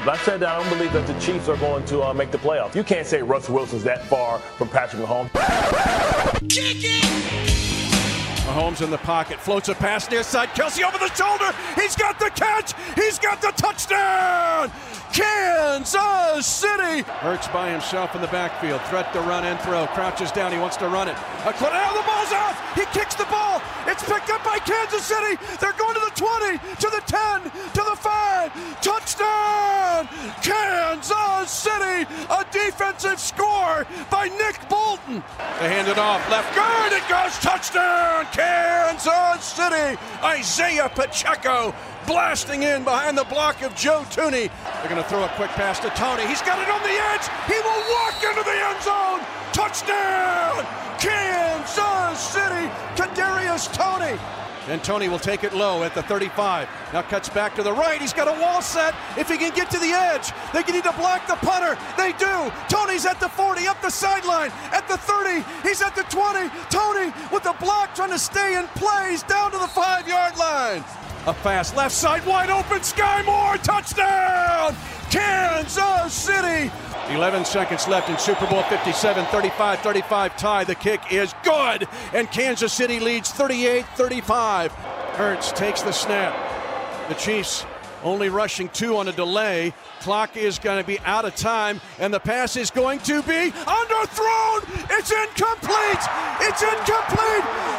I said that I don't believe that the Chiefs are going to uh, make the playoffs. You can't say Russell Wilson's that far from Patrick Mahomes. Kick it! Mahomes in the pocket, floats a pass near side. Kelce over the shoulder. He's got the catch. He's got the touchdown. Kansas City. Hurts by himself in the backfield. Threat to run and throw. Crouches down. He wants to run it. A Now the ball's out. He kicks the ball. It's picked up by Kansas City. They're going to the 20, to the 10, to the 5. Touchdown. Kansas City. A defensive score by Nick Bolton. They hand it off. Left guard. It goes. Touchdown. Kansas City. Isaiah Pacheco blasting in behind the block of Joe Thuney. They're going to throw a quick pass to Toney. He's got it on the edge. He will walk into the end zone. Touchdown! Kansas City, Kadarius Toney. And Toney will take it low at the 35. Now cuts back to the right. He's got a wall set. If he can get to the edge, they need to block the punter. They do. Toney's at the 40, up the sideline. At the 30, he's at the 20. Tony with the block trying to stay in play. He's down to the five yard line. A fast left side wide open. Skyy Moore touchdown. Kansas City. 11 seconds left in Super Bowl 57, 35 35 tie. The kick is good, and Kansas City leads 38 35. Hurts takes the snap. The Chiefs only rushing two on a delay. Clock is going to be out of time, and the pass is going to be underthrown. It's incomplete. It's incomplete.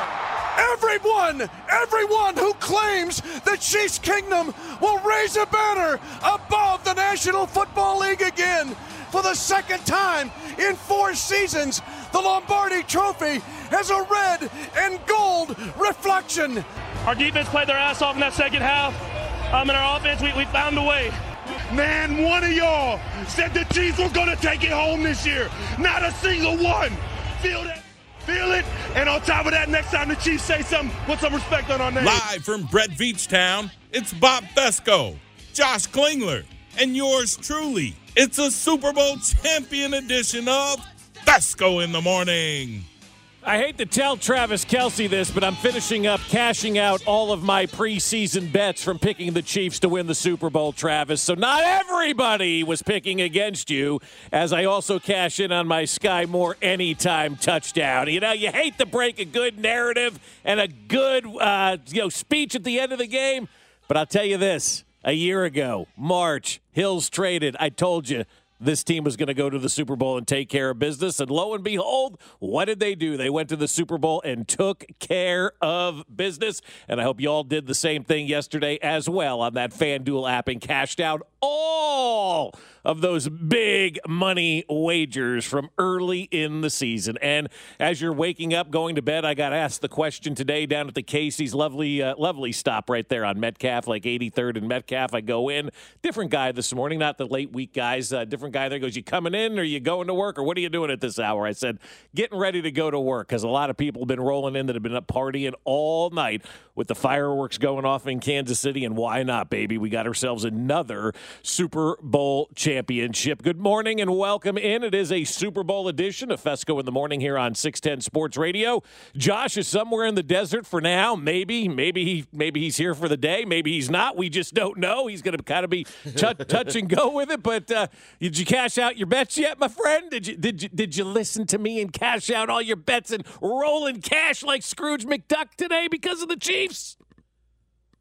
Everyone, everyone who claims the Chiefs Kingdom will raise a banner above the National Football League again. For the second time in four seasons, the Lombardi Trophy has a red and gold reflection. Our defense played their ass off in that second half. Um, in our offense, we, we found a way. Man, one of y'all said the Chiefs were going to take it home this year. Not a single one. Feel that. Feel it. And on top of that, next time the Chiefs say something, put some respect on our name. Live from Brett Veach Town, it's Bob Fescoe, Josh Klingler, and yours truly. It's a Super Bowl champion edition of Fescoe in the Morning. I hate to tell Travis Kelce this, but I'm finishing up cashing out all of my preseason bets from picking the Chiefs to win the Super Bowl, Travis. So not everybody was picking against you, as I also cash in on my Skyy Moore anytime touchdown. You know, you hate to break a good narrative and a good uh, you know speech at the end of the game, but I'll tell you this: a year ago, March, Hills traded. I told you this team was going to go to the Super Bowl and take care of business. And lo and behold, what did they do? They went to the Super Bowl and took care of business. And I hope you all did the same thing yesterday as well on that FanDuel app and cashed out all of those big money wagers from early in the season. And as you're waking up, going to bed, I got asked the question today down at the Casey's lovely, uh, lovely stop right there on Metcalf, like 83rd and Metcalf. I go in, different guy this morning, not the late week guys. Uh, different guy there goes, "You coming in, or you going to work, or what are you doing at this hour?" I said, "Getting ready to go to work," because a lot of people have been rolling in that have been up partying all night with the fireworks going off in Kansas City, and why not, baby? We got ourselves another Super Bowl championship. Good morning and welcome in. It is a Super Bowl edition of Fescoe in the morning here on 610 Sports Radio. Josh is somewhere in the desert for now. Maybe, maybe he, maybe he's here for the day. Maybe he's not. We just don't know. He's going to kind of be t- touch and go with it. But uh, did you cash out your bets yet, my friend? Did you did you did you listen to me and cash out all your bets and roll in cash like Scrooge McDuck today because of the Chiefs?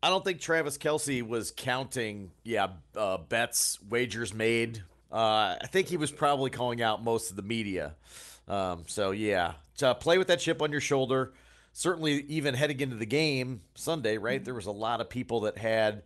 I don't think Travis Kelce was counting, yeah, uh, bets, wagers made. Uh, I think he was probably calling out most of the media. Um, so, yeah, to play with that chip on your shoulder. Certainly, even heading into the game Sunday, right? There was a lot of people that had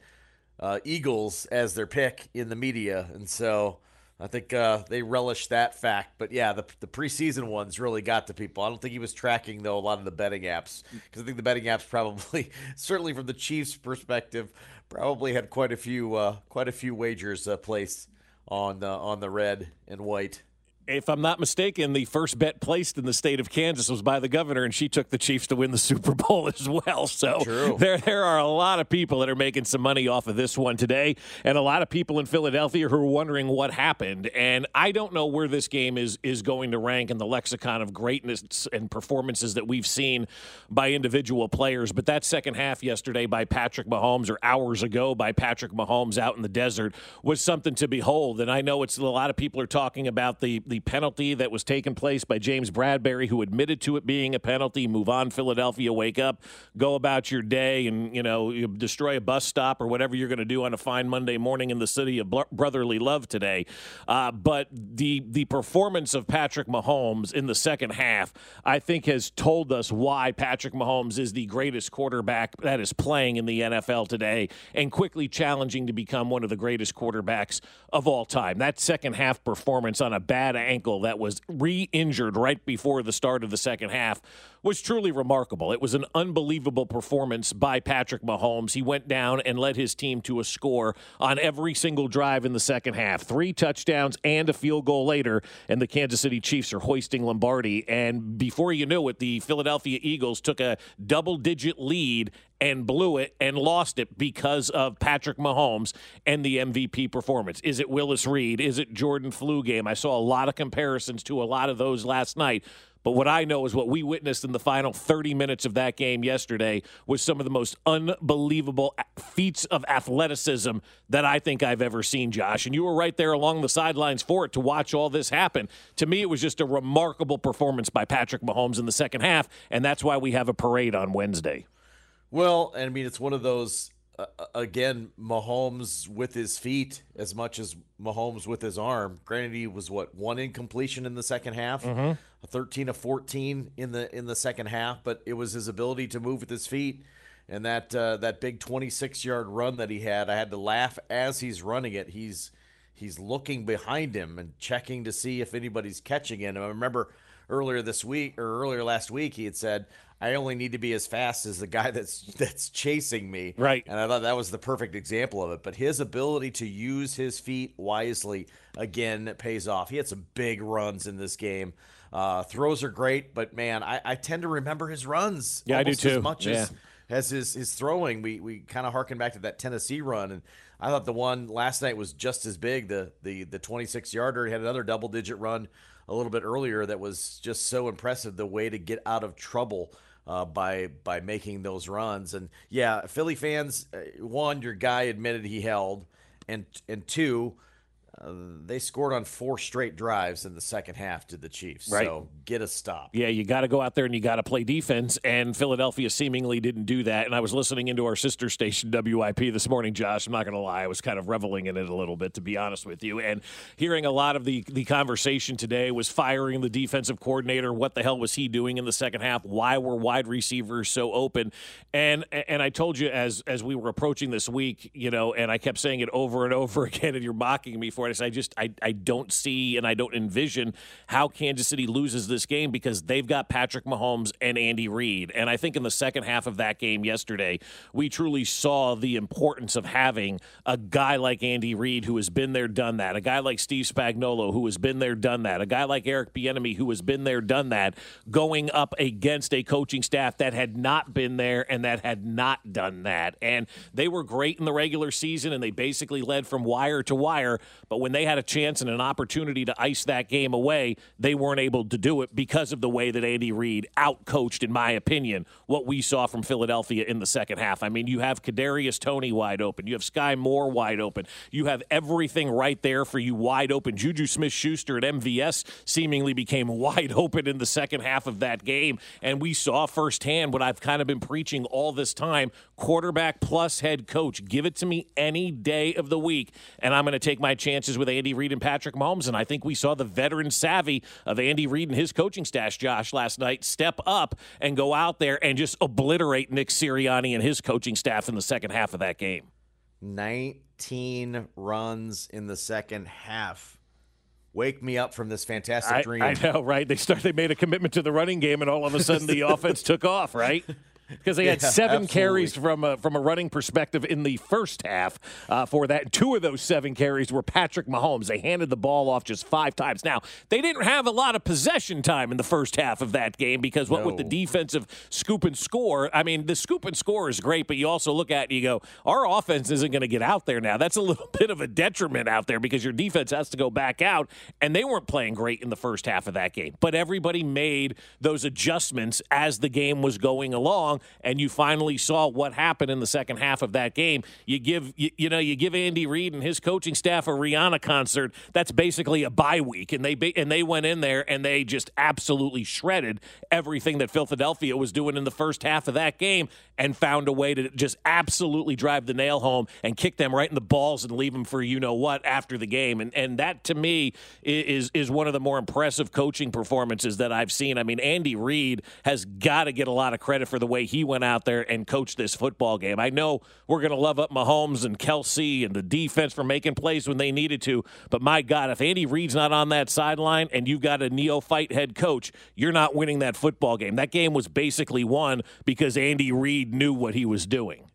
uh, Eagles as their pick in the media. And so I think uh, they relish that fact. But yeah, the, the preseason ones really got to people. I don't think he was tracking, though, a lot of the betting apps because I think the betting apps probably, certainly from the Chiefs' perspective, probably had quite a few uh, quite a few wagers uh, placed on uh, on the red and white. If I'm not mistaken, the first bet placed in the state of Kansas was by the governor, and she took the Chiefs to win the Super Bowl as well. So True. there, there are a lot of people that are making some money off of this one today, and a lot of people in Philadelphia who are wondering what happened. And I don't know where this game is is going to rank in the lexicon of greatness and performances that we've seen by individual players. But that second half yesterday by Patrick Mahomes, or hours ago by Patrick Mahomes out in the desert, was something to behold. And I know it's a lot of people are talking about the the penalty that was taken place by James Bradberry, who admitted to it being a penalty. Move on, Philadelphia. Wake up, go about your day, and you know you destroy a bus stop or whatever you're going to do on a fine Monday morning in the city of brotherly love today. Uh, but the the performance of Patrick Mahomes in the second half, I think, has told us why Patrick Mahomes is the greatest quarterback that is playing in the NFL today, and quickly challenging to become one of the greatest quarterbacks of all time. That second half performance on a bad ankle that was re injured right before the start of the second half was truly remarkable. It was an unbelievable performance by Patrick Mahomes. He went down and led his team to a score on every single drive in the second half. Three touchdowns and a field goal later, and the Kansas City Chiefs are hoisting Lombardi. And before you knew it, the Philadelphia Eagles took a double digit lead and blew it and lost it because of Patrick Mahomes and the MVP performance. Is it Willis Reed? Is it Jordan Flu game? I saw a lot of comparisons to a lot of those last night. But what I know is what we witnessed in the final 30 minutes of that game yesterday was some of the most unbelievable feats of athleticism that I think I've ever seen, Josh. And you were right there along the sidelines for it to watch all this happen. To me, it was just a remarkable performance by Patrick Mahomes in the second half, and that's why we have a parade on Wednesday. Well, I mean, it's one of those. Uh, again, Mahomes with his feet as much as Mahomes with his arm. Granted, he was what one incompletion in the second half, Mm-hmm. a thirteen of fourteen in the in the second half, but it was his ability to move with his feet and that uh, that big twenty six yard run that he had. I had to laugh as he's running it. He's he's looking behind him and checking to see if anybody's catching it. And I remember earlier this week or earlier last week he had said I only need to be as fast as the guy that's that's chasing me. Right. And I thought that was the perfect example of it. But his ability to use his feet wisely again pays off. He had some big runs in this game. Uh, throws are great, but man, I, I tend to remember his runs. Yeah, I do too. As much Yeah. as as his his throwing, we we kind of harken back to that Tennessee run, and I thought the one last night was just as big. The the the 26 yarder he had another double digit run a little bit earlier that was just so impressive. The way to get out of trouble uh, by by making those runs, and yeah, Philly fans, uh, one your guy admitted he held, and and two. Uh, they scored on four straight drives in the second half to the Chiefs. Right. So get a stop. Yeah, you got to go out there and you got to play defense. And Philadelphia seemingly didn't do that. And I was listening into our sister station, WIP, this morning, Josh. I'm not going to lie. I was kind of reveling in it a little bit, to be honest with you. And hearing a lot of the, the conversation today was firing the defensive coordinator. What the hell was he doing in the second half? Why were wide receivers so open? And and I told you as as we were approaching this week, you know, and I kept saying it over and over again, and you're mocking me for it. I just I, I don't see and I don't envision how Kansas City loses this game because they've got Patrick Mahomes and Andy Reid. And I think in the second half of that game yesterday, we truly saw the importance of having a guy like Andy Reid who has been there, done that, a guy like Steve Spagnuolo who has been there, done that, a guy like Eric Bieniemy who has been there, done that, going up against a coaching staff that had not been there and that had not done that. And they were great in the regular season and they basically led from wire to wire. But when they had a chance and an opportunity to ice that game away, they weren't able to do it because of the way that Andy Reid outcoached, in my opinion, what we saw from Philadelphia in the second half. I mean, you have Kadarius Toney wide open, you have Skyy Moore wide open, you have everything right there for you wide open. Juju Smith Schuster at MVS seemingly became wide open in the second half of that game. And we saw firsthand what I've kind of been preaching all this time quarterback plus head coach. Give it to me any day of the week, and I'm going to take my chances with Andy Reid and Patrick Mahomes. And I think we saw the veteran savvy of Andy Reid and his coaching staff, Josh, last night step up and go out there and just obliterate Nick Sirianni and his coaching staff in the second half of that game. 19 runs in the second half. Wake me up from this fantastic I, dream. I know, right? They start. They made a commitment to the running game, and all of a sudden, the offense took off. Right? Because they had Yeah, seven absolutely. carries from a, from a running perspective in the first half uh, for that. Two of those seven carries were Patrick Mahomes. They handed the ball off just five times. Now, they didn't have a lot of possession time in the first half of that game because what with the defensive scoop and score, I mean, the scoop and score is great, but you also look at it and you go, our offense isn't going to get out there now. That's a little bit of a detriment out there because your defense has to go back out, and they weren't playing great in the first half of that game. But everybody made those adjustments as the game was going along, and you finally saw what happened in the second half of that game. You give, you, you know, you give Andy Reid and his coaching staff a Rihanna concert. That's basically a bye week, and they and they went in there and they just absolutely shredded everything that Philadelphia was doing in the first half of that game, and found a way to just absolutely drive the nail home and kick them right in the balls and leave them for you know what after the game. And and that to me is is one of the more impressive coaching performances that I've seen. I mean, Andy Reid has got to get a lot of credit for the way he went out there and coached this football game. I know we're going to love up Mahomes and Kelce and the defense for making plays when they needed to, but my God, if Andy Reid's not on that sideline and you've got a neophyte head coach, you're not winning that football game. That game was basically won because Andy Reid knew what he was doing.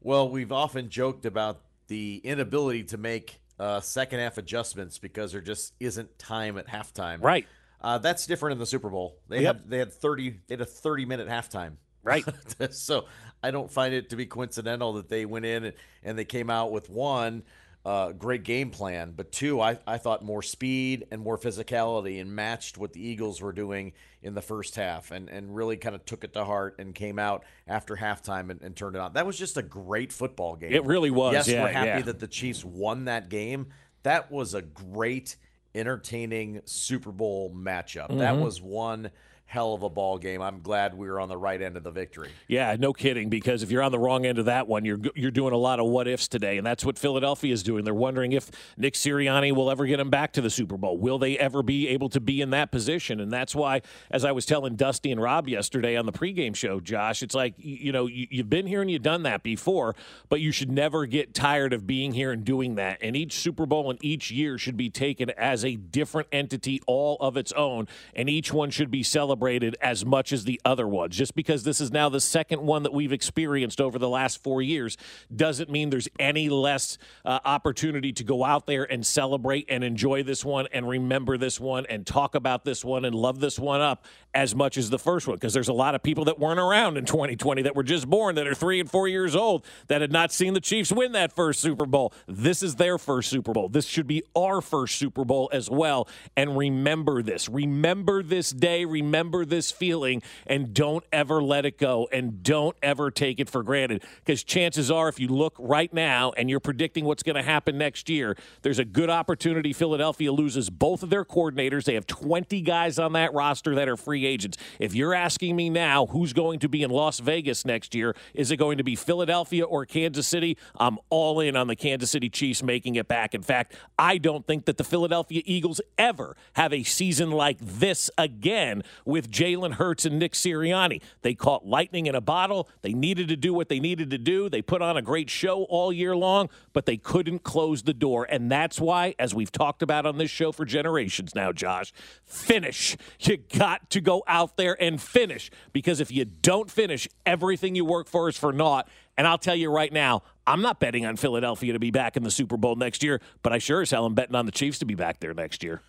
Well, we've often joked about the inability to make uh, second half adjustments because there just isn't time at halftime. Right. Uh, that's different in the Super Bowl. They Yep. had they had thirty they had a thirty minute halftime. Right. so I don't find it to be coincidental that they went in and, and they came out with one uh, great game plan, but two, I, I thought more speed and more physicality and matched what the Eagles were doing in the first half and, and really kind of took it to heart and came out after halftime and, and turned it on. That was just a great football game. It really was, Yes, yeah, we're happy yeah. that the Chiefs won that game. That was a great, entertaining Super Bowl matchup. That Mm-hmm. was one hell of a ball game. I'm glad we were on the right end of the victory. Yeah, no kidding. Because if you're on the wrong end of that one, you're you're doing a lot of what ifs today, and that's what Philadelphia is doing. They're wondering if Nick Sirianni will ever get them back to the Super Bowl. Will they ever be able to be in that position? And that's why, as I was telling Dusty and Rob yesterday on the pregame show, Josh, it's like you, know you, you've been here and you've done that before, but you should never get tired of being here and doing that. And each Super Bowl and each year should be taken as a different entity, all of its own, and each one should be celebrated as much as the other ones. Just because this is now the second one that we've experienced over the last four years doesn't mean there's any less uh, opportunity to go out there and celebrate and enjoy this one and remember this one and talk about this one and love this one up as much as the first one. Because there's a lot of people that weren't around in 2020 that were just born that are three and four years old that had not seen the Chiefs win that first Super Bowl. This is their first Super Bowl. This should be our first Super Bowl as well. And remember this. Remember this day. Remember this feeling and don't ever let it go and don't ever take it for granted. Because chances are, if you look right now and you're predicting what's going to happen next year, there's a good opportunity Philadelphia loses both of their coordinators. They have 20 guys on that roster that are free agents. If you're asking me now who's going to be in Las Vegas next year, is it going to be Philadelphia or Kansas City? I'm all in on the Kansas City Chiefs making it back. In fact, I don't think that the Philadelphia Eagles ever have a season like this again with Jalen Hurts and Nick Sirianni. They caught lightning in a bottle. They needed to do what they needed to do. They put on a great show all year long, but they couldn't close the door. And that's why, as we've talked about on this show for generations now, Josh, finish. You got to go out there and finish because if you don't finish, everything you work for is for naught. And I'll tell you right now, I'm not betting on Philadelphia to be back in the Super Bowl next year, but I sure as hell am betting on the Chiefs to be back there next year.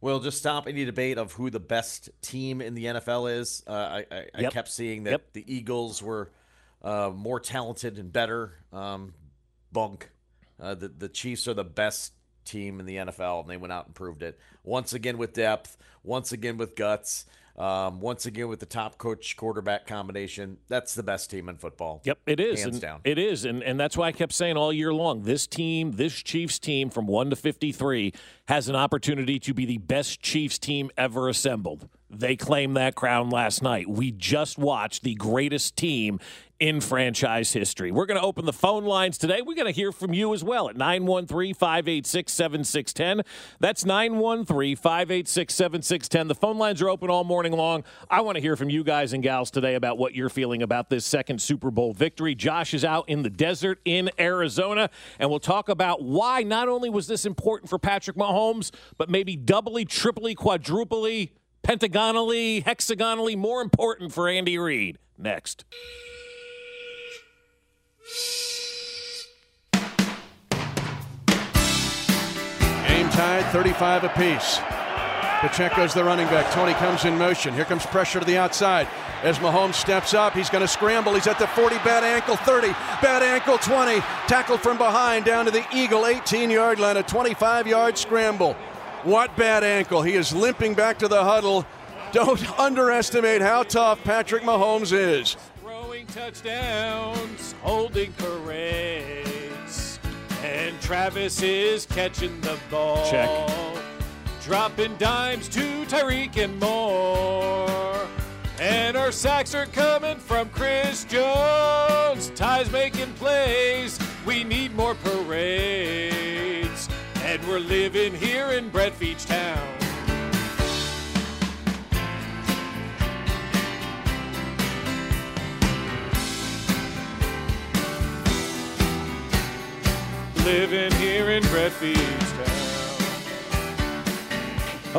Well, just stop any debate of who the best team in the NFL is. Uh, I, I, I kept seeing that Yep. the Eagles were uh, more talented and better. Um, bunk. Uh, the the Chiefs are the best team in the NFL, and they went out and proved it once again with depth, once again with guts, um, once again with the top coach quarterback combination. That's the best team in football. Yep, it is. Hands and down. It is. And, and that's why I kept saying all year long this team, this Chiefs team from 1 to 53, has an opportunity to be the best Chiefs team ever assembled. They claimed that crown last night. We just watched the greatest team in franchise history. We're going to open the phone lines today. We're going to hear from you as well at 913 586 7610. That's 913 586 7610. The phone lines are open all morning long. I want to hear from you guys and gals today about what you're feeling about this second Super Bowl victory. Josh is out in the desert in Arizona, and we'll talk about why not only was this important for Patrick Mahomes, but maybe doubly, triply, quadruply, pentagonally, hexagonally more important for Andy Reid. next. Game tied, 35 apiece. Pacheco's the running back. Toney comes in motion. Here comes pressure to the outside. As Mahomes steps up, he's going to scramble. He's at the 40, bad ankle 30, bad ankle 20. Tackled from behind down to the Eagle 18 yard line, a 25 yard scramble. What bad ankle? He is limping back to the huddle. Don't underestimate how tough Patrick Mahomes is. Throwing touchdowns, holding parades, and Travis is catching the ball. Check. Dropping dimes to Tyreek and more. And our sacks are coming from Chris Jones. Ty's making plays. We need more parades. And we're living here in Brett Town. Living here in Brett.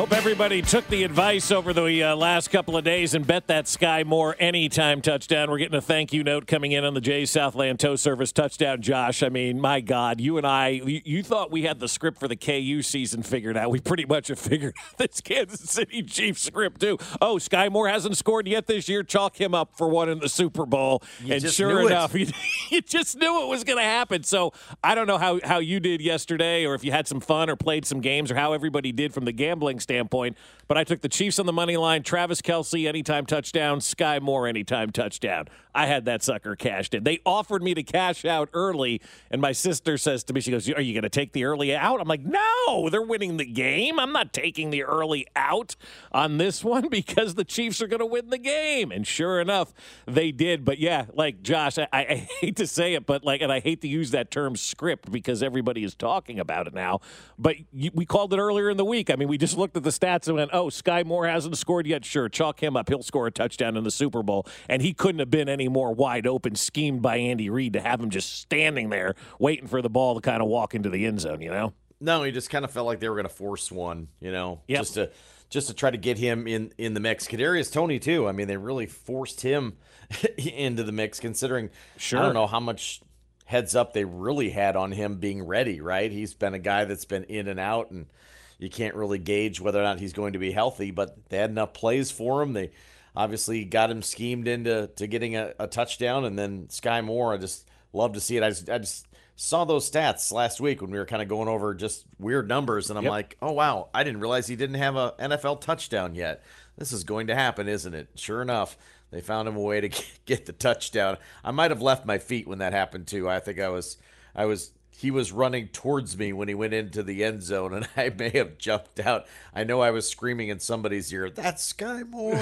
Hope everybody took the advice over the uh, last couple of days and bet that Skyy Moore anytime touchdown. We're getting a thank you note coming in on the Jay Southland Tow Service touchdown, Josh. I mean, my God, you and I, you, you thought we had the script for the KU season figured out. We pretty much have figured out this Kansas City Chiefs script, too. Oh, Skyy Moore hasn't scored yet this year. Chalk him up for one in the Super Bowl. You and sure enough, you, you just knew it was going to happen. So I don't know how, how you did yesterday or if you had some fun or played some games or how everybody did from the gambling standpoint. But I took the Chiefs on the money line, Travis Kelce anytime touchdown, Skyy Moore anytime touchdown. I had that sucker cashed in. They offered me to cash out early, and my sister says to me, she goes, Are you going to take the early out? I'm like, No, they're winning the game. I'm not taking the early out on this one because the Chiefs are going to win the game. And sure enough, they did. But yeah, like Josh, I, I hate to say it, but like, and I hate to use that term script because everybody is talking about it now. But you, we called it earlier in the week. I mean, we just looked at the stats and went, oh, Skyy Moore hasn't scored yet. Sure, chalk him up. He'll score a touchdown in the Super Bowl. And he couldn't have been any more wide open, schemed by Andy Reid to have him just standing there waiting for the ball to kind of walk into the end zone, you know? No, he just kind of felt like they were going to force one, you know, Yep. just to just to try to get him in in the mix. Kadarius Toney too. I mean, they really forced him into the mix, considering Sure. I don't know how much heads up they really had on him being ready. Right, he's been a guy that's been in and out, and you can't really gauge whether or not he's going to be healthy. But they had enough plays for him. They obviously got him schemed into to getting a, a touchdown, and then Skyy Moore. I just love to see it. I just, I just saw those stats last week when we were kind of going over just weird numbers, and I'm Yep. like, oh wow, I didn't realize he didn't have a NFL touchdown yet. This is going to happen, isn't it? Sure enough, they found him a way to get the touchdown. I might have left my feet when that happened too. I think I was, I was. He was running towards me when he went into the end zone, and I may have jumped out. I know I was screaming in somebody's ear, "That's Skyy Moore!"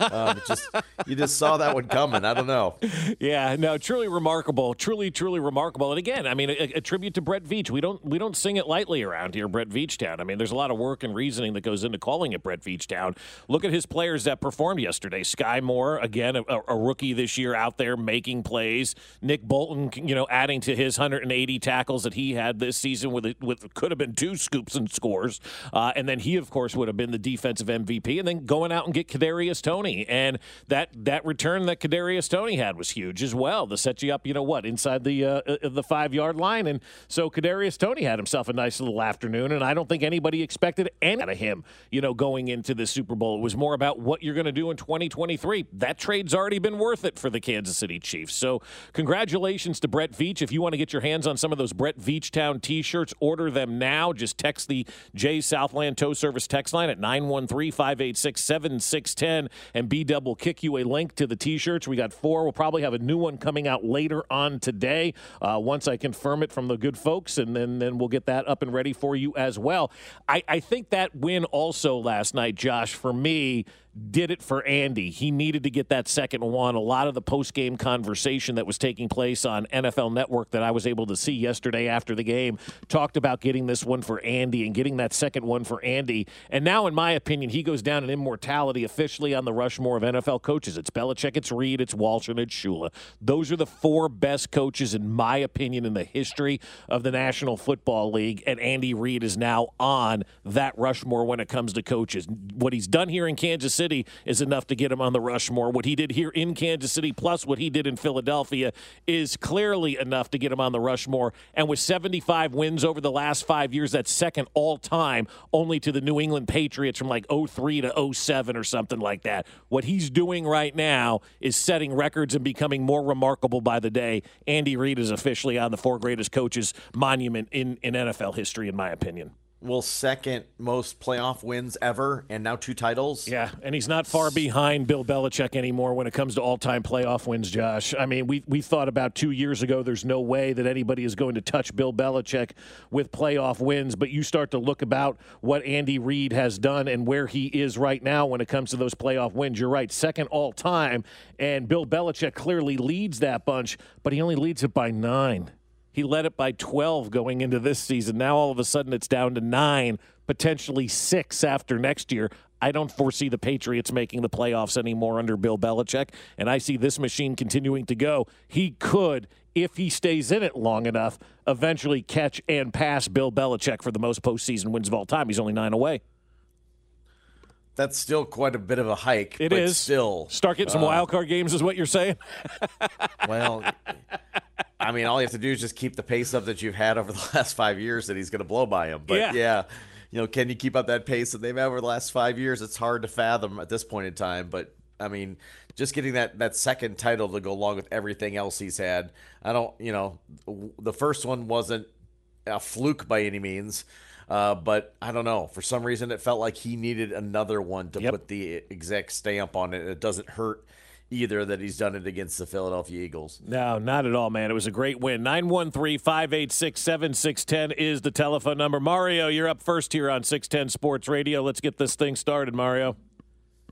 um, just you just saw that one coming. I don't know. Yeah, no, truly remarkable, truly, truly remarkable. And again, I mean, a, a tribute to Brett Veach. We don't we don't sing it lightly around here, Brett Veach Town. I mean, there's a lot of work and reasoning that goes into calling it Brett Veach Town. Look at his players that performed yesterday. Skyy Moore, again, a, a rookie this year out there making plays. Nick Bolton, you know, adding to his 180 tackles that he had this season with with could have been two scoops and scores. Uh, and then he, of course, would have been the defensive MVP. And then going out and get Kadarius Toney, and that that return that Kadarius Toney had was huge as well to set you up. You know what inside the uh, uh, the five yard line, and so Kadarius Toney had himself a nice little afternoon. And I don't think anybody expected any out of him. You know, going into the Super Bowl, it was more about what you're going to do in 2023. That trade's already been worth it for the Kansas City Chiefs. So congratulations to Brett Veach. If you want to get your hands on some of those Brett Veach Town T-shirts, order them now. Just text the J Southland Tow Service text line at 913-586-7610 and B Dub will kick you a link to the T-shirts. We got four. We'll probably have a new one coming out later on today uh, once I confirm it from the good folks, and then then we'll get that up and ready for you as well. I, I think that win also last night, Josh, for me did it for Andy. He needed to get that second one. A lot of the post game conversation that was taking place on NFL Network that I was able to see yesterday after the game talked about getting this one for Andy and getting that second one for Andy. And now, in my opinion, he goes down in immortality officially on the Rushmore of NFL coaches. It's Belichick, it's Reid, it's Walsh, and it's Shula. Those are the four best coaches, in my opinion, in the history of the National Football League. And Andy Reid is now on that Rushmore when it comes to coaches. What he's done here in Kansas City City is enough to get him on the Rushmore. What he did here in Kansas City, plus what he did in Philadelphia, is clearly enough to get him on the Rushmore. And with 75 wins over the last five years, that's second all time, only to the New England Patriots from like 03 to 07 or something like that. What he's doing right now is setting records and becoming more remarkable by the day. Andy Reid is officially on the four greatest coaches monument in, in NFL history, in my opinion. Well, second most playoff wins ever, and now two titles. Yeah, and he's not far behind Bill Belichick anymore when it comes to all-time playoff wins. Josh, I mean, we we thought about two years ago. There's no way that anybody is going to touch Bill Belichick with playoff wins. But you start to look about what Andy Reid has done and where he is right now when it comes to those playoff wins. You're right, second all-time, and Bill Belichick clearly leads that bunch, but he only leads it by nine. He led it by 12 going into this season. Now all of a sudden it's down to nine, potentially six after next year. I don't foresee the Patriots making the playoffs anymore under Bill Belichick, and I see this machine continuing to go. He could, if he stays in it long enough, eventually catch and pass Bill Belichick for the most postseason wins of all time. He's only nine away. That's still quite a bit of a hike. It but is still start getting some uh, wild card games, is what you're saying. Well, I mean, all you have to do is just keep the pace up that you've had over the last five years that he's going to blow by him. But Yeah. yeah. you know, can you keep up that pace that they've had over the last five years? It's hard to fathom at this point in time. But I mean, just getting that that second title to go along with everything else he's had. I don't, you know, the first one wasn't a fluke by any means. Uh, but I don't know. For some reason, it felt like he needed another one to Yep. put the exact stamp on it. It doesn't hurt either that he's done it against the Philadelphia Eagles. No, not at all, man. It was a great win. 913 586 7610 is the telephone number. Mario, you're up first here on 610 Sports Radio. Let's get this thing started, Mario.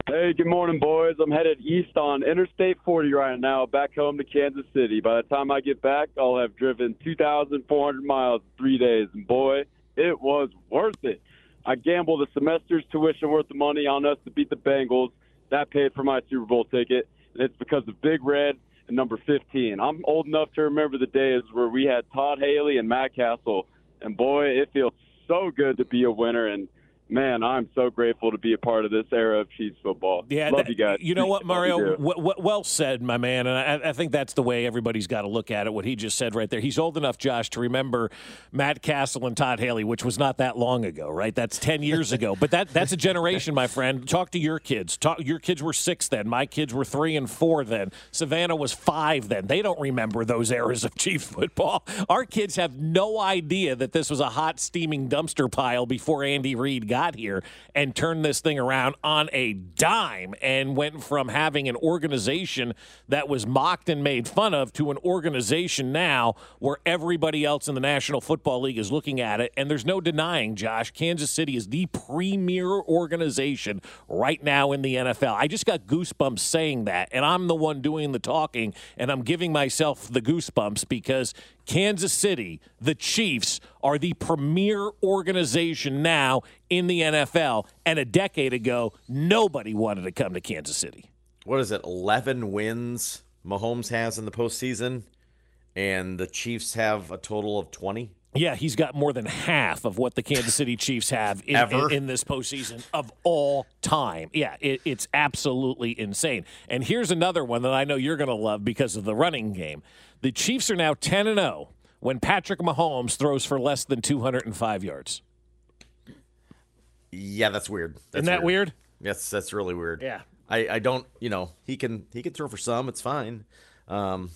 Hey, good morning, boys. I'm headed east on Interstate 40 right now, back home to Kansas City. By the time I get back, I'll have driven 2,400 miles in three days, and boy, it was worth it. I gambled a semester's tuition worth of money on us to beat the Bengals. That paid for my Super Bowl ticket, and it's because of Big Red and number 15. I'm old enough to remember the days where we had Todd Haley and Matt Cassel, and boy, it feels so good to be a winner. And man, I'm so grateful to be a part of this era of Chiefs football. Yeah, love that- you guys. You know what, Appreciate all you Mario? w- well said, my man. And I, I think that's the way everybody's got to look at it. What he just said right there. He's old enough, Josh, to remember Matt Cassel and Todd Haley, which was not that long ago, right? That's ten years ago. But that that's a generation, my friend. Talk to your kids. Talk. Your kids were six then. My kids were three and four then. Savannah was five then. They don't remember those eras of Chiefs football. Our kids have no idea that this was a hot, steaming dumpster pile before Andy Reid got here and turned this thing around on a dime and went from having an organization that was mocked and made fun of to an organization now where everybody else in the National Football League is looking at it. And there's no denying, Josh, Kansas City is the premier organization right now in the NFL. I just got goosebumps saying that, and I'm the one doing the talking, and I'm giving myself the goosebumps because Kansas City, the Chiefs, are the premier organization now in the NFL. And a decade ago, nobody wanted to come to Kansas City. What is it? Eleven wins Mahomes has in the postseason, and the Chiefs have a total of twenty. Yeah, he's got more than half of what the Kansas City Chiefs have in, Ever? in, in this postseason of all time. Yeah, it, it's absolutely insane. And here's another one that I know you're going to love because of the running game. The Chiefs are now 10 and 0 when Patrick Mahomes throws for less than 205 yards. Yeah, that's weird. That's Isn't that weird? Yes, that's really weird. Yeah. I, I don't. You know, he can he can throw for some. It's fine. Um,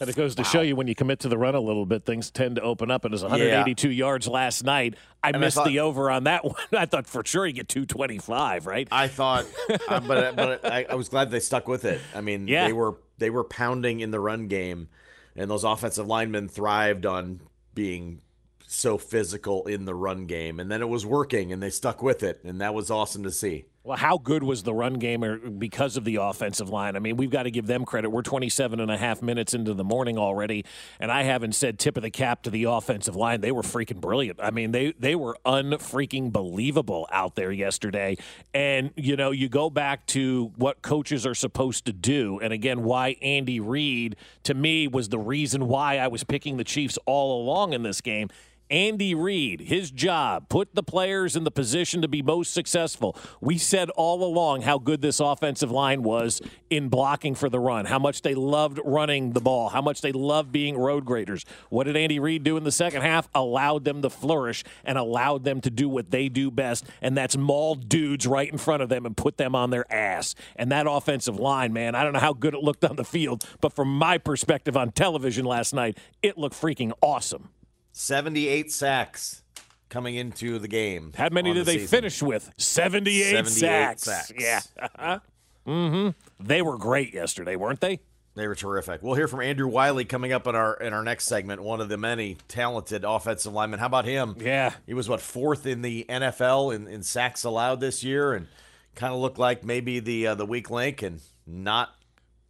And it goes to show you when you commit to the run a little bit, things tend to open up. And it was 182 yards last night. I And I missed thought- the over on that one. I thought for sure he'd get 225, right? I thought, uh, but but I, I was glad they stuck with it. I mean, Yeah. they were they were pounding in the run game, and those offensive linemen thrived on being so physical in the run game, and then it was working, and they stuck with it, and that was awesome to see. Well, how good was the run game or- because of the offensive line? I mean, we've got to give them credit. We're 27 and a half minutes into the morning already, and I haven't said tip of the cap to the offensive line. They were freaking brilliant. I mean, they they were unfreaking believable out there yesterday. And, you know, you go back to what coaches are supposed to do, and again, why Andy Reid, to me, was the reason why I was picking the Chiefs all along in this game Andy Reid, his job, put the players in the position to be most successful. We said all along how good this offensive line was in blocking for the run, how much they loved running the ball, how much they loved being road graders. What did Andy Reid do in the second half? Allowed them to flourish and allowed them to do what they do best, and that's maul dudes right in front of them and put them on their ass. And that offensive line, man, I don't know how good it looked on the field, but from my perspective on television last night, it looked freaking awesome. 78 sacks coming into the game. How many did the they season. finish with? 78, 78 sacks. sacks. Yeah. mm-hmm. They were great yesterday, weren't they? They were terrific. We'll hear from Andrew Wylie coming up in our in our next segment. One of the many talented offensive linemen. How about him? Yeah. He was what fourth in the NFL in, in sacks allowed this year, and kind of looked like maybe the uh, the weak link, and not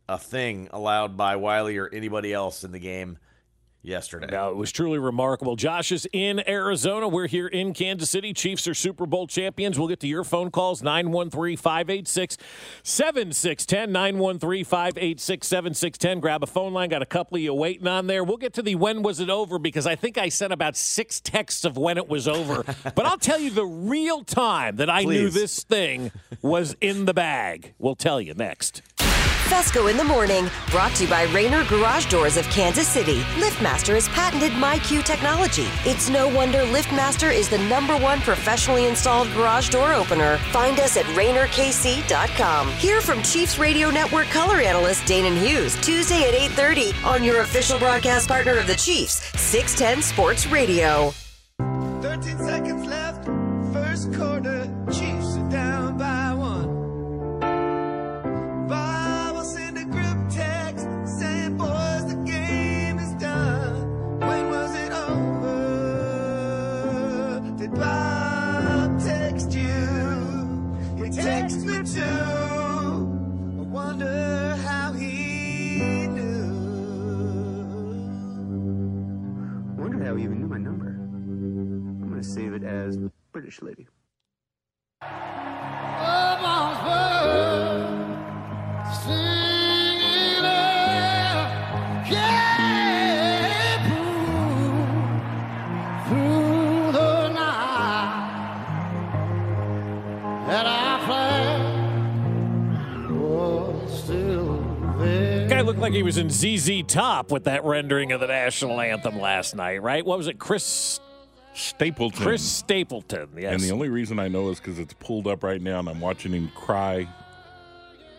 a thing allowed by Wylie or anybody else in the game yesterday. No, it was truly remarkable. Josh is in Arizona. We're here in Kansas City. Chiefs are Super Bowl champions. We'll get to your phone calls 913 586 7610. 913 586 7610. Grab a phone line. Got a couple of you waiting on there. We'll get to the when was it over because I think I sent about six texts of when it was over. but I'll tell you the real time that I knew this thing was in the bag. We'll tell you next. Fescoe in the morning, brought to you by Rainer Garage Doors of Kansas City. LiftMaster has patented MyQ technology. It's no wonder LiftMaster is the number one professionally installed garage door opener. Find us at RainerKC.com. Hear from Chiefs Radio Network color analyst Danan Hughes Tuesday at 8:30 on your official broadcast partner of the Chiefs, 610 Sports Radio. British lady. Guy looked like he was in ZZ Top with that rendering of the national anthem last night, right? What was it, Chris Stapleton. Chris Stapleton? Yes. And the only reason I know is because it's pulled up right now and I'm watching him cry.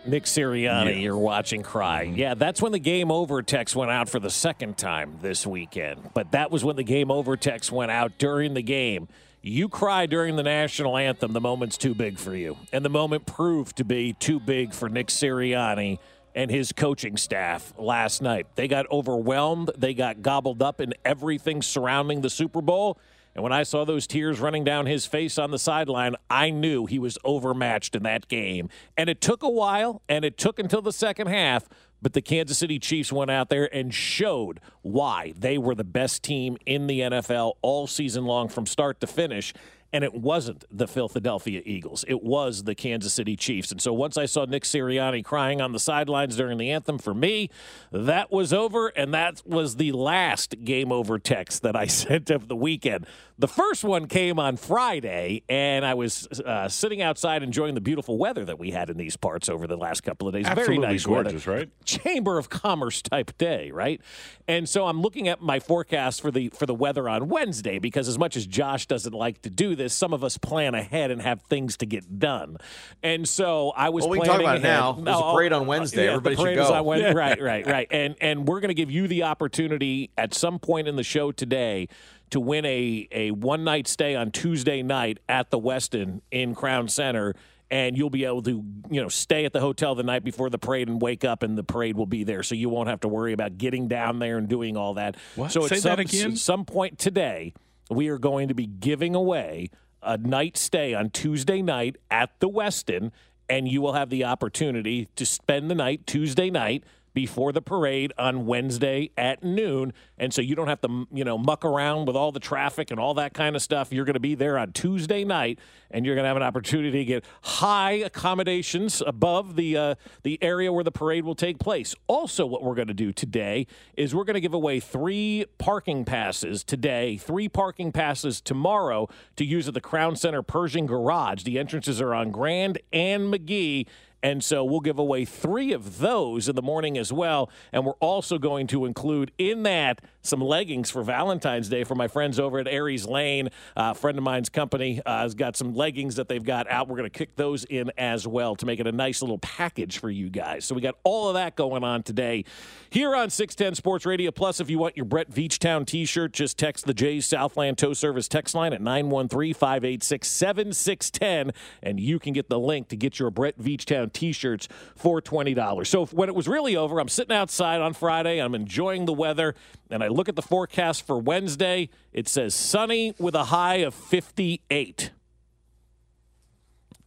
Nick Sirianni, Yeah. you're watching cry. Mm-hmm. Yeah, that's when the game over text went out for the second time this weekend. But that was when the game over text went out during the game. You cry during the national anthem, the moment's too big for you. And the moment proved to be too big for Nick Sirianni and his coaching staff last night. They got overwhelmed, they got gobbled up in everything surrounding the Super Bowl. And when I saw those tears running down his face on the sideline, I knew he was overmatched in that game. And it took a while, and it took until the second half, but the Kansas City Chiefs went out there and showed why they were the best team in the NFL all season long from start to finish. And it wasn't the Philadelphia Eagles. It was the Kansas City Chiefs. And so once I saw Nick Sirianni crying on the sidelines during the anthem for me, that was over. And that was the last game over text that I sent of the weekend. The first one came on Friday, and I was uh, sitting outside enjoying the beautiful weather that we had in these parts over the last couple of days. Absolutely Very nice gorgeous, weather. right? Chamber of Commerce type day, right? And so I'm looking at my forecast for the for the weather on Wednesday because as much as Josh doesn't like to do this, some of us plan ahead and have things to get done. And so I was Well, we can talk planning about it now. There's a parade on uh, Wednesday. yeah, Everybody the should go. on Wednesday. right, right, right. And and we're going to give you the opportunity at some point in the show today to win a a one night stay on Tuesday night at the Westin in Crown Center. And you'll be able to, you know, stay at the hotel the night before the parade and wake up, and the parade will be there, so you won't have to worry about getting down there and doing all that. What? So Say at that some, again? some point today, we are going to be giving away a night stay on Tuesday night at the Westin, and you will have the opportunity to spend the night Tuesday night before the parade on Wednesday at noon. And so you don't have to, you know, muck around with all the traffic and all that kind of stuff. You're going to be there on Tuesday night, and you're going to have an opportunity to get high accommodations above the uh, the area where the parade will take place. Also, what we're going to do today is we're going to give away three parking passes today, three parking passes tomorrow to use at the Crown Center Pershing Garage. The entrances are on Grand and McGee. And so we'll give away three of those in the morning as well. And we're also going to include in that some leggings for Valentine's Day for my friends over at Aries Lane. Uh, a friend of mine's company uh, has got some leggings that they've got out. We're going to kick those in as well to make it a nice little package for you guys. So we got all of that going on today here on 610 Sports Radio. Plus, if you want your Brett Veachtown t shirt, just text the Jay's Southland Tow Service text line at 913 586 7610, and you can get the link to get your Brett Veachtown t shirts for $20. So when it was really over, I'm sitting outside on Friday, I'm enjoying the weather, and I look at the forecast for Wednesday. It says sunny with a high of 58.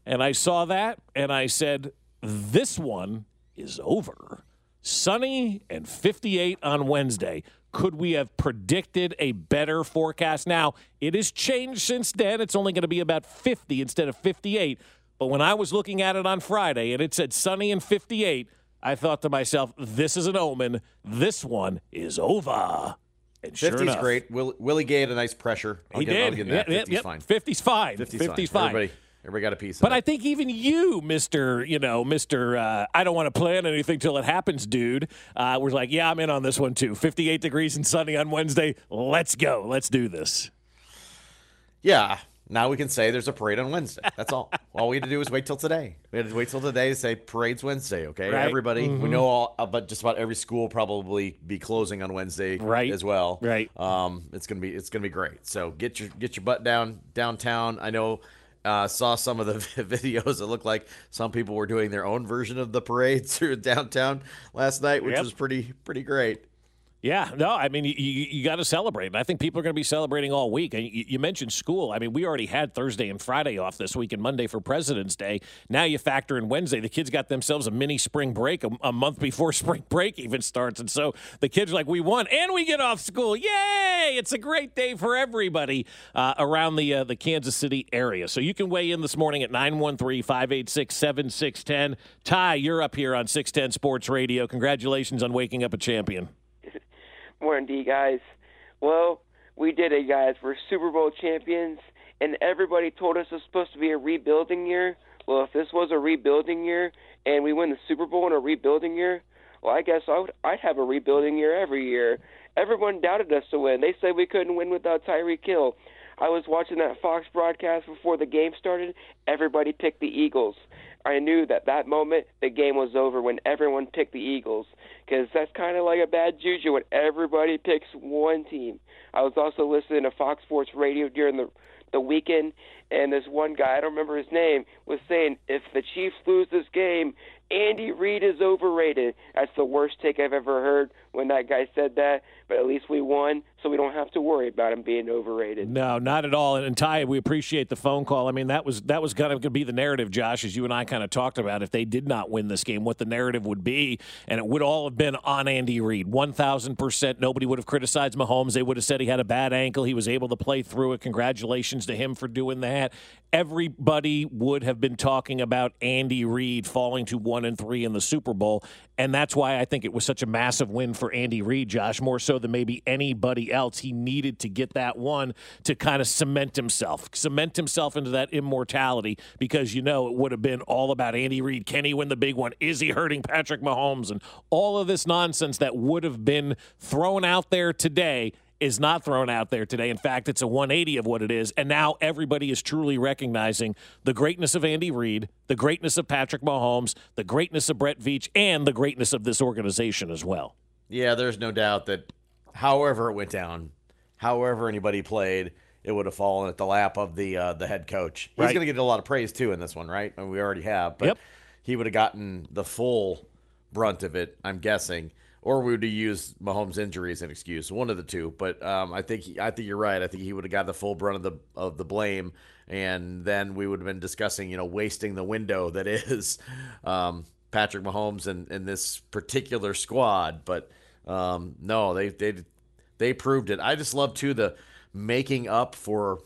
And I saw that and I said, this one is over. Sunny and 58 on Wednesday. Could we have predicted a better forecast? Now, it has changed since then. It's only going to be about 50 instead of 58. But when I was looking at it on Friday and it said sunny and 58, I thought to myself, this is an omen. This one is over. And sure enough, great. Will, Willie Gay had a nice pressure. I'll He I'll did. that. Yep, 50's yep, fine. 50's fine. 50's, 50's fine. Everybody, everybody got a piece of But it. I think even you, Mister, you know, Mister, uh, I don't want to plan anything till it happens, dude. Uh, was like, yeah, I'm in on this one too. 58 degrees and sunny on Wednesday. Let's go. Let's do this. Yeah. Now we can say there's a parade on Wednesday. That's all. all we had to do was wait till today. We had to wait till today to say parade's Wednesday. Okay, Right. everybody. We Mhm. know all, uh, but just about every school will probably be closing on Wednesday, Right. As well, Right. Um, it's gonna be it's gonna be great. So get your get your butt down downtown. I know. Uh, saw some of the videos. It looked like some people were doing their own version of the parade through downtown last night, which Yep. was pretty pretty great. Yeah, no, I mean, you, you, you got to celebrate. I think people are going to be celebrating all week. And you, you mentioned school. I mean, we already had Thursday and Friday off this week and Monday for President's Day. Now you factor in Wednesday. The kids got themselves a mini spring break a, a month before spring break even starts. And so the kids are like, we won and we get off school. Yay! It's a great day for everybody uh, around the, uh, the Kansas City area. So you can weigh in this morning at 913 586 7610. Ty, you're up here on 610 Sports Radio. Congratulations on waking up a champion. Morning to you guys. Well, we did it, guys. We're Super Bowl champions, and everybody told us it was supposed to be a rebuilding year. Well, if this was a rebuilding year and we win the Super Bowl in a rebuilding year, well, I guess I would, I'd have a rebuilding year every year. Everyone doubted us to win. They said we couldn't win without Tyreek Hill. I was watching that Fox broadcast before the game started. Everybody picked the Eagles. I knew that that moment the game was over when everyone picked the Eagles because that's kind of like a bad juju when everybody picks one team. I was also listening to Fox Sports Radio during the the weekend, and this one guy I don't remember his name was saying if the Chiefs lose this game, Andy Reid is overrated. That's the worst take I've ever heard when that guy said that. But at least we won, so we don't have to worry about him being overrated. No, not at all. And, Ty, we appreciate the phone call. I mean, that was that was kind of going to be the narrative, Josh, as you and I kind of talked about. If they did not win this game, what the narrative would be, and it would all have been on Andy Reid. One thousand percent. Nobody would have criticized Mahomes. They would have said he had a bad ankle. He was able to play through it. Congratulations to him for doing that. Everybody would have been talking about Andy Reid falling to one and three in the Super Bowl, and that's why I think it was such a massive win for Andy Reid, Josh, more so than maybe anybody else. He needed to get that one to kind of cement himself, cement himself into that immortality because you know it would have been all about Andy Reid. Can he win the big one? Is he hurting Patrick Mahomes? And all of this nonsense that would have been thrown out there today is not thrown out there today. In fact, it's a 180 of what it is. And now everybody is truly recognizing the greatness of Andy Reid, the greatness of Patrick Mahomes, the greatness of Brett Veach, and the greatness of this organization as well. Yeah, there's no doubt that however it went down, however anybody played, it would have fallen at the lap of the uh, the head coach. He's Right. going to get a lot of praise too in this one, right? And we already have, but Yep. he would have gotten the full brunt of it, I'm guessing, or we would have used Mahomes' injury as an excuse, one of the two. But um, I think he, I think you're right. I think he would have got the full brunt of the of the blame, and then we would have been discussing, you know, wasting the window that is. Um, Patrick Mahomes and, and this particular squad. But um, no, they they they proved it. I just love too the making up for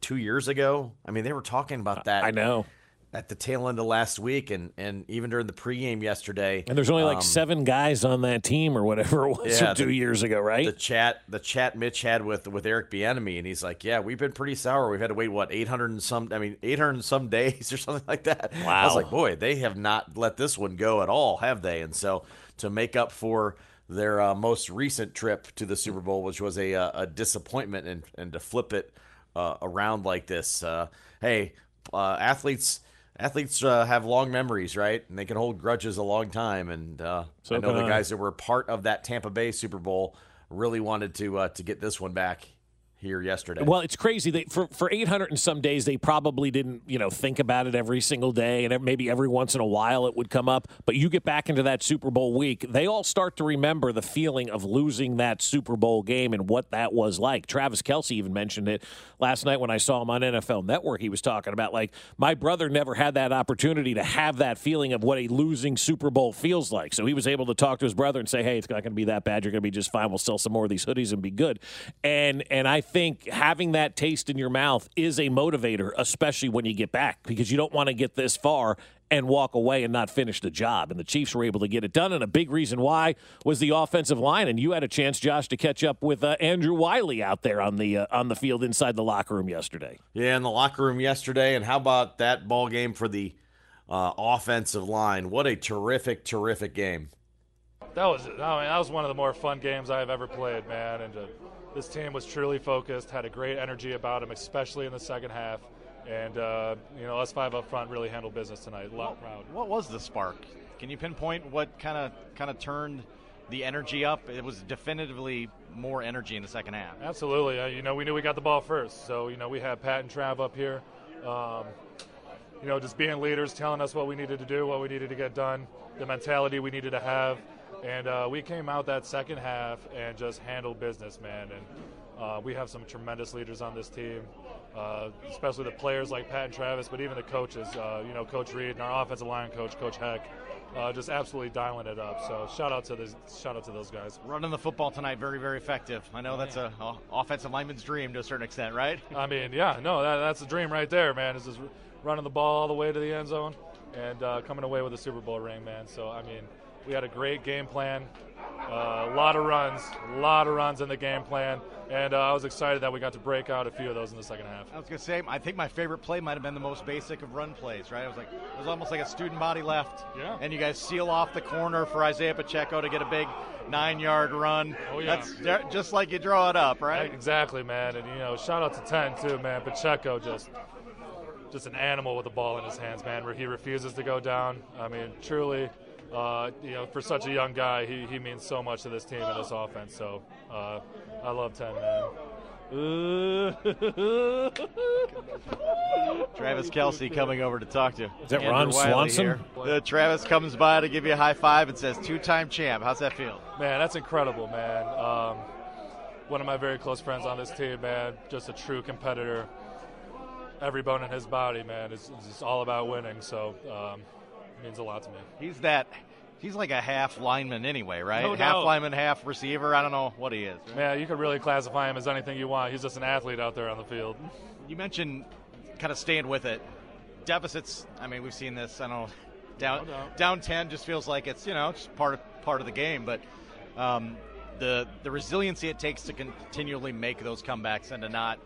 two years ago. I mean, they were talking about that. I know. At the tail end of last week, and, and even during the pregame yesterday, And there's only like um, seven guys on that team or whatever it was yeah, two the- years ago, right? The chat, the chat Mitch had with with Eric Bieniemy, and he's like, "Yeah, we've been pretty sour. We've had to wait what 800 and some, I mean, 800 and some days or something like that." Wow. I was like, "Boy, they have not let this one go at all, have they?" And so to make up for their uh, most recent trip to the Super Bowl, which was a uh, a disappointment, and and to flip it uh, around like this, uh, hey, uh, athletes. Athletes uh, have long memories, right? And they can hold grudges a long time. And uh, So I know the I. guys that were part of that Tampa Bay Super Bowl really wanted to uh, to get this one back here yesterday. Well, it's crazy. They, for for 800 and some days, they probably didn't, you know, think about it every single day, and maybe every once in a while it would come up. But you get back into that Super Bowl week, they all start to remember the feeling of losing that Super Bowl game and what that was like. Travis Kelce even mentioned it last night when I saw him on NFL Network. He was talking about like my brother never had that opportunity to have that feeling of what a losing Super Bowl feels like. So he was able to talk to his brother and say, "Hey, it's not going to be that bad. You're going to be just fine. We'll sell some more of these hoodies and be good." And and I think having that taste in your mouth is a motivator, especially when you get back, because you don't want to get this far and walk away and not finish the job. And the Chiefs were able to get it done. And a big reason why was the offensive line. And you had a chance, Josh, to catch up with uh, Andrew Wylie out there on the uh, on the field inside the locker room yesterday. yeah, in the locker room yesterday, and how about that ball game for the uh, offensive line? What a terrific, terrific game. That was I mean, that was one of the more fun games I've ever played, man. And uh, this team was truly focused, had a great energy about them, especially in the second half. And uh, you know, us five up front really handled business tonight. A lot proud. What was the spark? Can you pinpoint what kind of kind of turned the energy up? It was definitively more energy in the second half. Absolutely. Uh, you know, we knew we got the ball first, so you know we had Pat and Trav up here. Um, you know, just being leaders, telling us what we needed to do, what we needed to get done, the mentality we needed to have, and uh, we came out that second half and just handled business, man. And uh, we have some tremendous leaders on this team, uh, especially the players like Pat and Travis, but even the coaches. Uh, you know, Coach Reid and our offensive line coach, Coach Heck. Uh, just absolutely dialing it up. So shout out to this, shout out to those guys. Running the football tonight, very very effective. I know that's a, a offensive lineman's dream to a certain extent, right? I mean, yeah, no, that, that's the dream right there, man. Is just running the ball all the way to the end zone and uh, coming away with a Super Bowl ring, man. So I mean, we had a great game plan, uh, a lot of runs, a lot of runs in the game plan, and uh, I was excited that we got to break out a few of those in the second half. I was gonna say, I think my favorite play might have been the most basic of run plays, right? It was like it was almost like a student body left, Yeah. and you guys seal off the corner for Isaiah Pacheco to get a big nine-yard run. Oh, yeah. That's ju- just like you draw it up, right? Exactly, man. And you know, shout out to Ten too, man. Pacheco just just an animal with the ball in his hands, man. Where he refuses to go down. I mean, truly, uh, you know, for such a young guy, he, he means so much to this team and this offense. So uh, I love Ten, man. Travis Kelce coming over to talk to. you. Is that Andrew Ron Wylie Swanson? here. Uh, Travis comes by to give you a high five and says, two-time champ. How's that feel? Man, that's incredible, man. Um, one of my very close friends on this team, man. Just a true competitor. Every bone in his body, man. It's, it's all about winning. So um, it means a lot to me. He's that. He's like a half lineman anyway, right? No half doubt. lineman, half receiver. I don't know what he is. Yeah, you could really classify him as anything you want. He's just an athlete out there on the field. You mentioned kind of staying with it. Deficits. I mean, we've seen this. I don't know. Down No down ten just feels like it's you know just part of part of the game. But um, the the resiliency it takes to continually make those comebacks and to not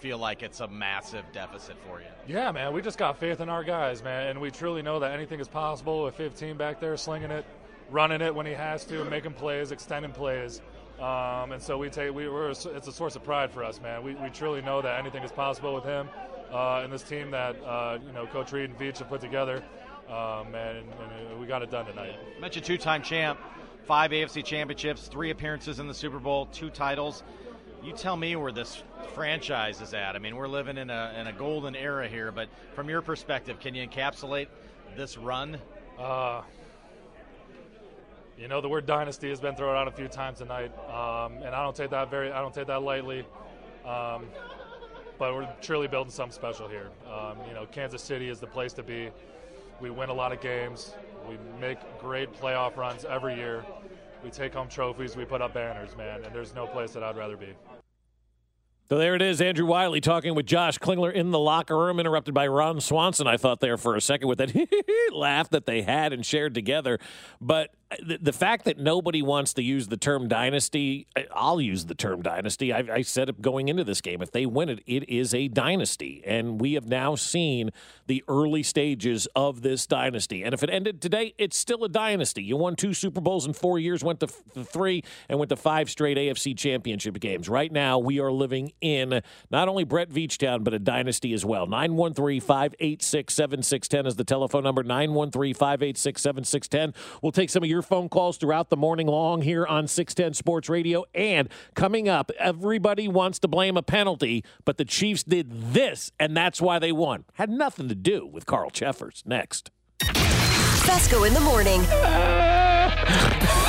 feel like it's a massive deficit for you. Yeah, man, we just got faith in our guys, man, and we truly know that anything is possible with 15 back there slinging it, running it when he has to, making plays, extending plays. Um, and so we take we, we're it's a source of pride for us, man. We, we truly know that anything is possible with him uh, and this team that uh, you know Coach Reid and Veach have put together. Um, and, and we got it done tonight. You mentioned two-time champ, five AFC championships, three appearances in the Super Bowl, two titles. You tell me where this franchise is at. I mean, we're living in a in a golden era here, but from your perspective, can you encapsulate this run? Uh, you know, the word dynasty has been thrown out a few times tonight, um, and I don't take that very, I don't take that lightly. Um, but we're truly building something special here. Um, you know, Kansas City is the place to be. We win a lot of games. We make great playoff runs every year. We take home trophies. We put up banners, man. And there's no place that I'd rather be. So there it is, Andrew Wylie talking with Josh Klingler in the locker room, interrupted by Ron Swanson. I thought there for a second with that laugh that they had and shared together. But the, the fact that nobody wants to use the term dynasty, I'll use the term dynasty. I, I said it going into this game. If they win it, it is a dynasty. And we have now seen the early stages of this dynasty. And if it ended today, it's still a dynasty. You won two Super Bowls in four years, went to f- three, and went to five straight AFC championship games. Right now, we are living in not only Brett Veach Town, but a dynasty as well. 913 586 7610 is the telephone number. 913 586 7610. We'll take some of your phone calls throughout the morning long here on 610 Sports Radio. And coming up, everybody wants to blame a penalty, but the Chiefs did this, and that's why they won. Had nothing to do with Carl Cheffers. Next. Fescoe in the morning.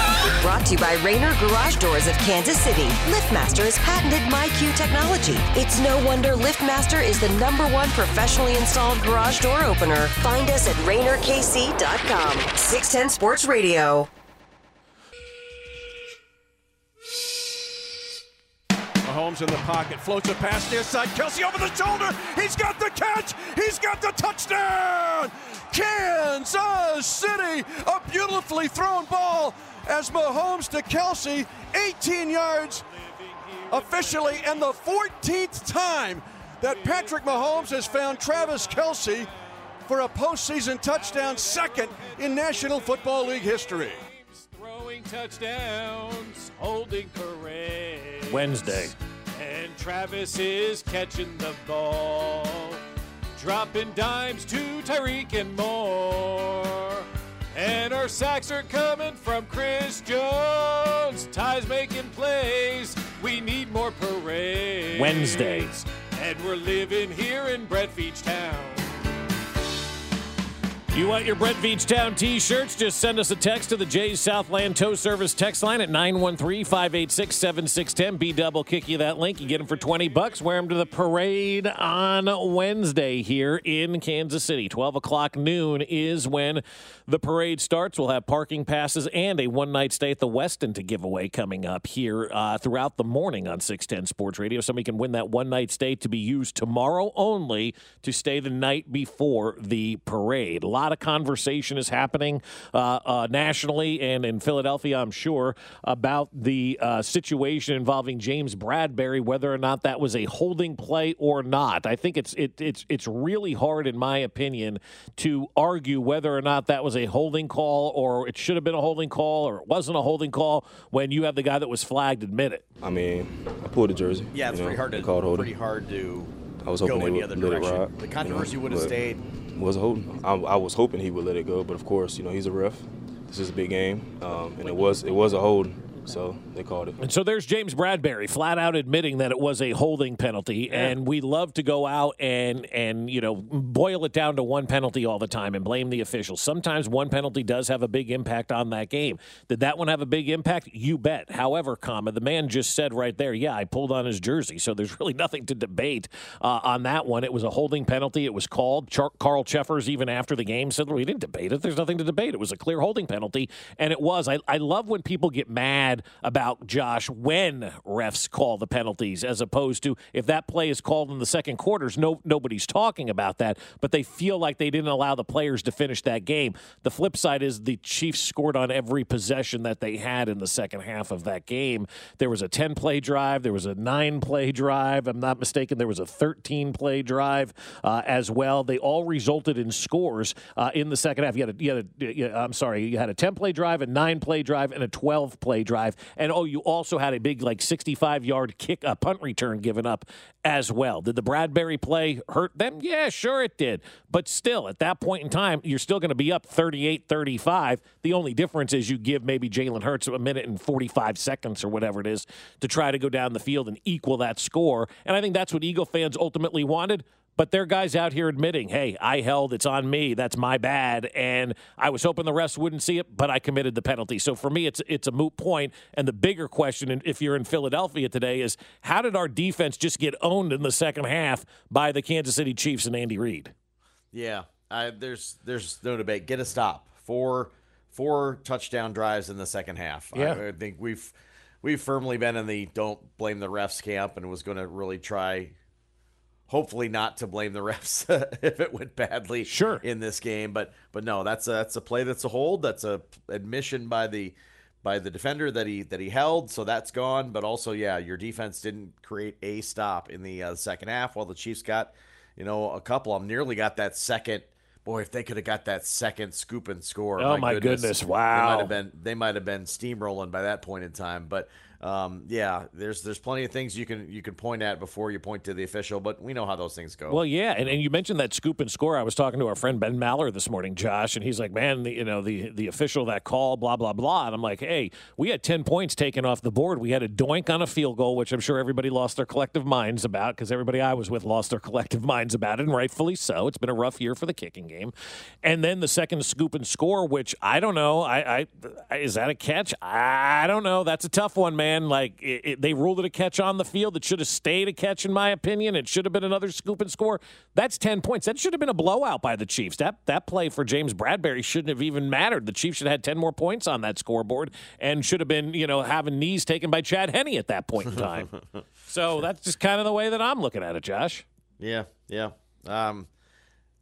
Brought to you by Rainer Garage Doors of Kansas City. LiftMaster has patented MyQ technology. It's no wonder LiftMaster is the number one professionally installed garage door opener. Find us at RainerKC.com. 610 Sports Radio. Mahomes in the pocket, floats a pass near side. Kelce over the shoulder. He's got the catch. He's got the touchdown. Kansas City. A beautifully thrown ball as Mahomes to Kelce. 18 yards officially, and the 14th time that Patrick Mahomes has found Travis Kelce for a postseason touchdown, second in National Football League history. Throwing touchdowns, holding parade. Wednesday. And Travis is catching the ball, dropping dimes to Tyreek and more. And our sacks are coming from Chris Jones. Ty's making plays. We need more parades. Wednesdays. And we're living here in Brett Veach Town. You want your Brett Veach Town t shirts? Just send us a text to the Jay's Southland Tow Service text line at 913 586 7610. B double kick you that link. You get them for 20 bucks. Wear them to the parade on Wednesday here in Kansas City. 12 o'clock noon is when the parade starts. We'll have parking passes and a one night stay at the Westin to give away coming up here uh, throughout the morning on 610 Sports Radio. Somebody can win that one night stay to be used tomorrow only to stay the night before the parade. A lot of conversation is happening uh, uh, nationally and in Philadelphia, I'm sure, about the uh, situation involving James Bradberry, whether or not that was a holding play or not. I think it's it, it's it's really hard, in my opinion, to argue whether or not that was a holding call or it should have been a holding call or it wasn't a holding call when you have the guy that was flagged admit it. I mean, I pulled the jersey. Yeah, it's you know, pretty hard to called holding. pretty hard to I was go hoping any they other would let it direction. ride. The you controversy know, would have stayed. Was holding. I, I was hoping he would let it go, but of course, you know, he's a ref. This is a big game, um, and it was it was a hold, so they called it. And so there's James Bradberry flat out admitting that it was a holding penalty, and we love to go out and and you know boil it down to one penalty all the time and blame the officials. Sometimes one penalty does have a big impact on that game. Did that one have a big impact? You bet. However, comma the man just said right there, yeah, I pulled on his jersey, so there's really nothing to debate uh, on that one. It was a holding penalty. It was called. Char- Carl Cheffers even after the game said we didn't debate it. There's nothing to debate. It was a clear holding penalty, and it was. I, I love when people get mad about Josh when refs call the penalties, as opposed to if that play is called in the second quarters. No, nobody's talking about that, but they feel like they didn't allow the players to finish that game. The flip side is the Chiefs scored on every possession that they had in the second half of that game. There was a 10 play drive, there was a nine play drive. I'm not mistaken, there was a 13 play drive uh, as well. They all resulted in scores uh, in the second half. You had a, you had a, you- I'm sorry, you had a 10 play drive, a nine play drive, and a 12 play drive. And oh, you also had a big, like 65 yard kick, a punt return given up as well. Did the Bradberry play hurt them? Yeah, sure it did. But still, at that point in time, you're still going to be up 38 35. The only difference is you give maybe Jalen Hurts a minute and 45 seconds or whatever it is to try to go down the field and equal that score. And I think that's what Eagle fans ultimately wanted. But there are guys out here admitting, hey, I held, it's on me, that's my bad. And I was hoping the refs wouldn't see it, but I committed the penalty. So for me, it's it's a moot point. And the bigger question, if you're in Philadelphia today, is how did our defense just get owned in the second half by the Kansas City Chiefs and Andy Reid? Yeah, I, there's there's no debate. Get a stop. four four touchdown drives in the second half. Yeah. I, I think we've we've firmly been in the don't blame the refs camp, and was going to really try. Hopefully not to blame the refs if it went badly Sure. in this game, but but no, that's a that's a play that's a hold. That's a admission by the by the defender that he that he held, so that's gone. But also, yeah, your defense didn't create a stop in the uh, second half, while the Chiefs got, you know, a couple of them nearly got that second. Boy, if they could have got that second scoop and score, Oh, my goodness. they Wow. might have been they might have been steamrolling by that point in time. But um, yeah, there's there's plenty of things you can you can point at before you point to the official, but we know how those things go. Well, yeah, and, and you mentioned that scoop and score. I was talking to our friend Ben Maller this morning, Josh, and he's like, "Man, the, you know the the official that call, blah blah blah." And I'm like, "Hey, we had ten points taken off the board. We had a doink on a field goal, which I'm sure everybody lost their collective minds about because everybody I was with lost their collective minds about it, and rightfully so. It's been a rough year for the kicking game. And then the second scoop and score, which I don't know, I, I is that a catch? I don't know. That's a tough one, man. Like it, it, they ruled it a catch on the field. It should have stayed a catch, in my opinion. It should have been another scoop and score. That's ten points. That should have been a blowout by the Chiefs. That that play for James Bradberry shouldn't have even mattered. The Chiefs should have had ten more points on that scoreboard and should have been, you know, having knees taken by Chad Henne at that point in time. so that's just kind of the way that I'm looking at it, Josh. Yeah, yeah. Um,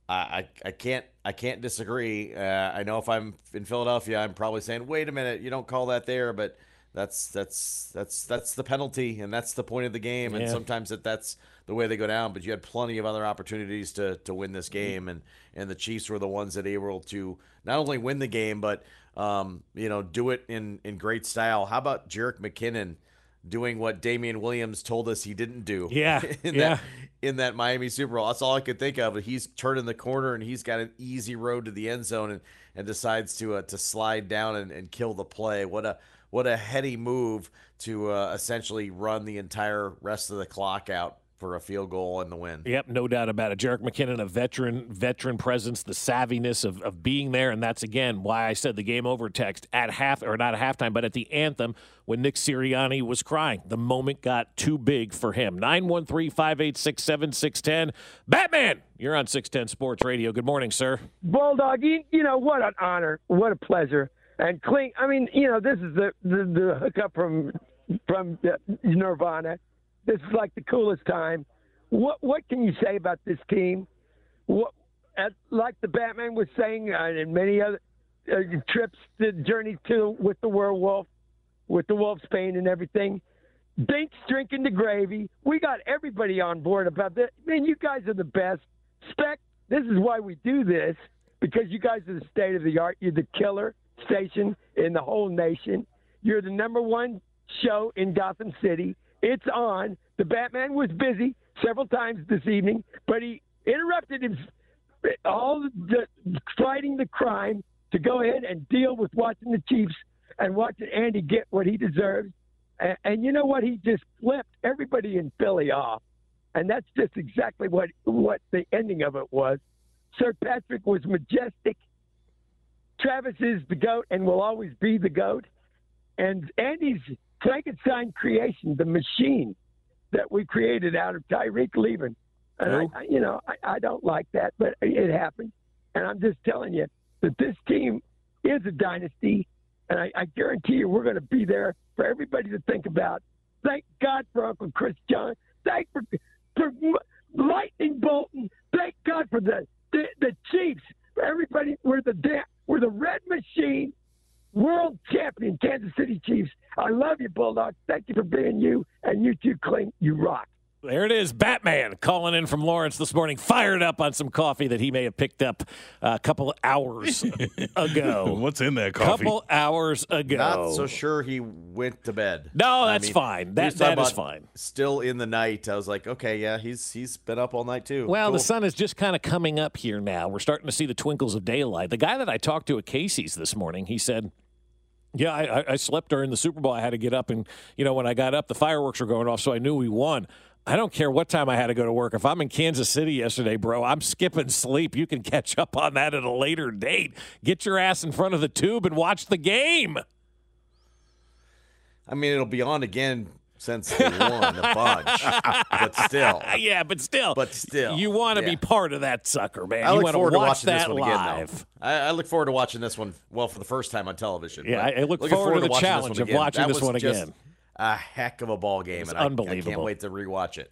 I, I, I can't I can't disagree. Uh, I know if I'm in Philadelphia, I'm probably saying, "Wait a minute, you don't call that there," but that's that's that's that's the penalty, and that's the point of the game. And Yeah. sometimes that that's the way they go down. But you had plenty of other opportunities to to win this game, and and the Chiefs were the ones that able to not only win the game, but um, you know, do it in in great style. How about Jerick McKinnon? Doing what Damien Williams told us he didn't do. Yeah, in yeah. that in that Miami Super Bowl. That's all I could think of. He's turning the corner and he's got an easy road to the end zone and, and decides to uh, to slide down and, and kill the play. What a what a heady move to uh, essentially run the entire rest of the clock out for a field goal and the win. Yep, no doubt about it. Jerick McKinnon, a veteran, veteran presence, the savviness of, of being there, and that's again why I said the game over text at half or not at halftime, but at the anthem when Nick Sirianni was crying. The moment got too big for him. 913-586-7610. Batman, you're on 610 Sports Radio. Good morning, sir. Bulldog, you, you know what an honor, what a pleasure, and clean. I mean, you know, this is the the, the hookup from from uh, Nirvana. This is like the coolest time. What what can you say about this team? What, at, like the Batman was saying, uh, and many other uh, trips, the journey to with the werewolf, with the wolf's pain and everything. Binks drinking the gravy. We got everybody on board about this. Man, you guys are the best. Spec, this is why we do this because you guys are the state of the art. You're the killer station in the whole nation. You're the number one show in Gotham City. It's on. The Batman was busy several times this evening, but he interrupted him all the fighting the crime to go ahead and deal with watching the Chiefs and watching Andy get what he deserves. And, and you know what? He just flipped everybody in Philly off, and that's just exactly what what the ending of it was. Sir Patrick was majestic. Travis is the goat and will always be the goat. And Andy's Frankenstein creation, the machine that we created out of Tyreek leaving. And I, I, you know, I, I don't like that, but it happened. And I'm just telling you that this team is a dynasty, and I, I guarantee you we're going to be there for everybody to think about. Thank God for Uncle Chris John. Thank for for Lightning Bolton. Thank God for the the, the Chiefs. For everybody, we're the da- we're the Red Machine, world champion Kansas City Chiefs. I love you, Bulldogs. Thank you for being you, and you too, Clint. You rock. There it is, Batman calling in from Lawrence this morning, fired up on some coffee that he may have picked up a couple hours ago. What's in that coffee? couple hours ago. Not so sure he went to bed. No, I that's mean, fine. That that is fine. Still in the night. I was like, okay, yeah, he's he's been up all night too. Well, the sun is just kind of coming up here now. We're starting to see the twinkles of daylight. The guy that I talked to at Casey's this morning, he said, "Yeah, I, I- I slept during the Super Bowl. I had to get up, and you know, when I got up, the fireworks were going off, so I knew we won." I don't care what time I had to go to work. If I'm in Kansas City yesterday, bro, I'm skipping sleep. You can catch up on that at a later date. Get your ass in front of the tube and watch the game. I mean, it'll be on again since they won a bunch. but still, yeah, but still, but still, you want to yeah. be part of that sucker, man. I you look want forward to watching that this one live. again. Though. I, I look forward to watching this one. Well, for the first time on television. Yeah, I- look looking forward to the watching this challenge one of again. watching this one again. A heck of a ball game, It's and I- I, can't wait to rewatch it.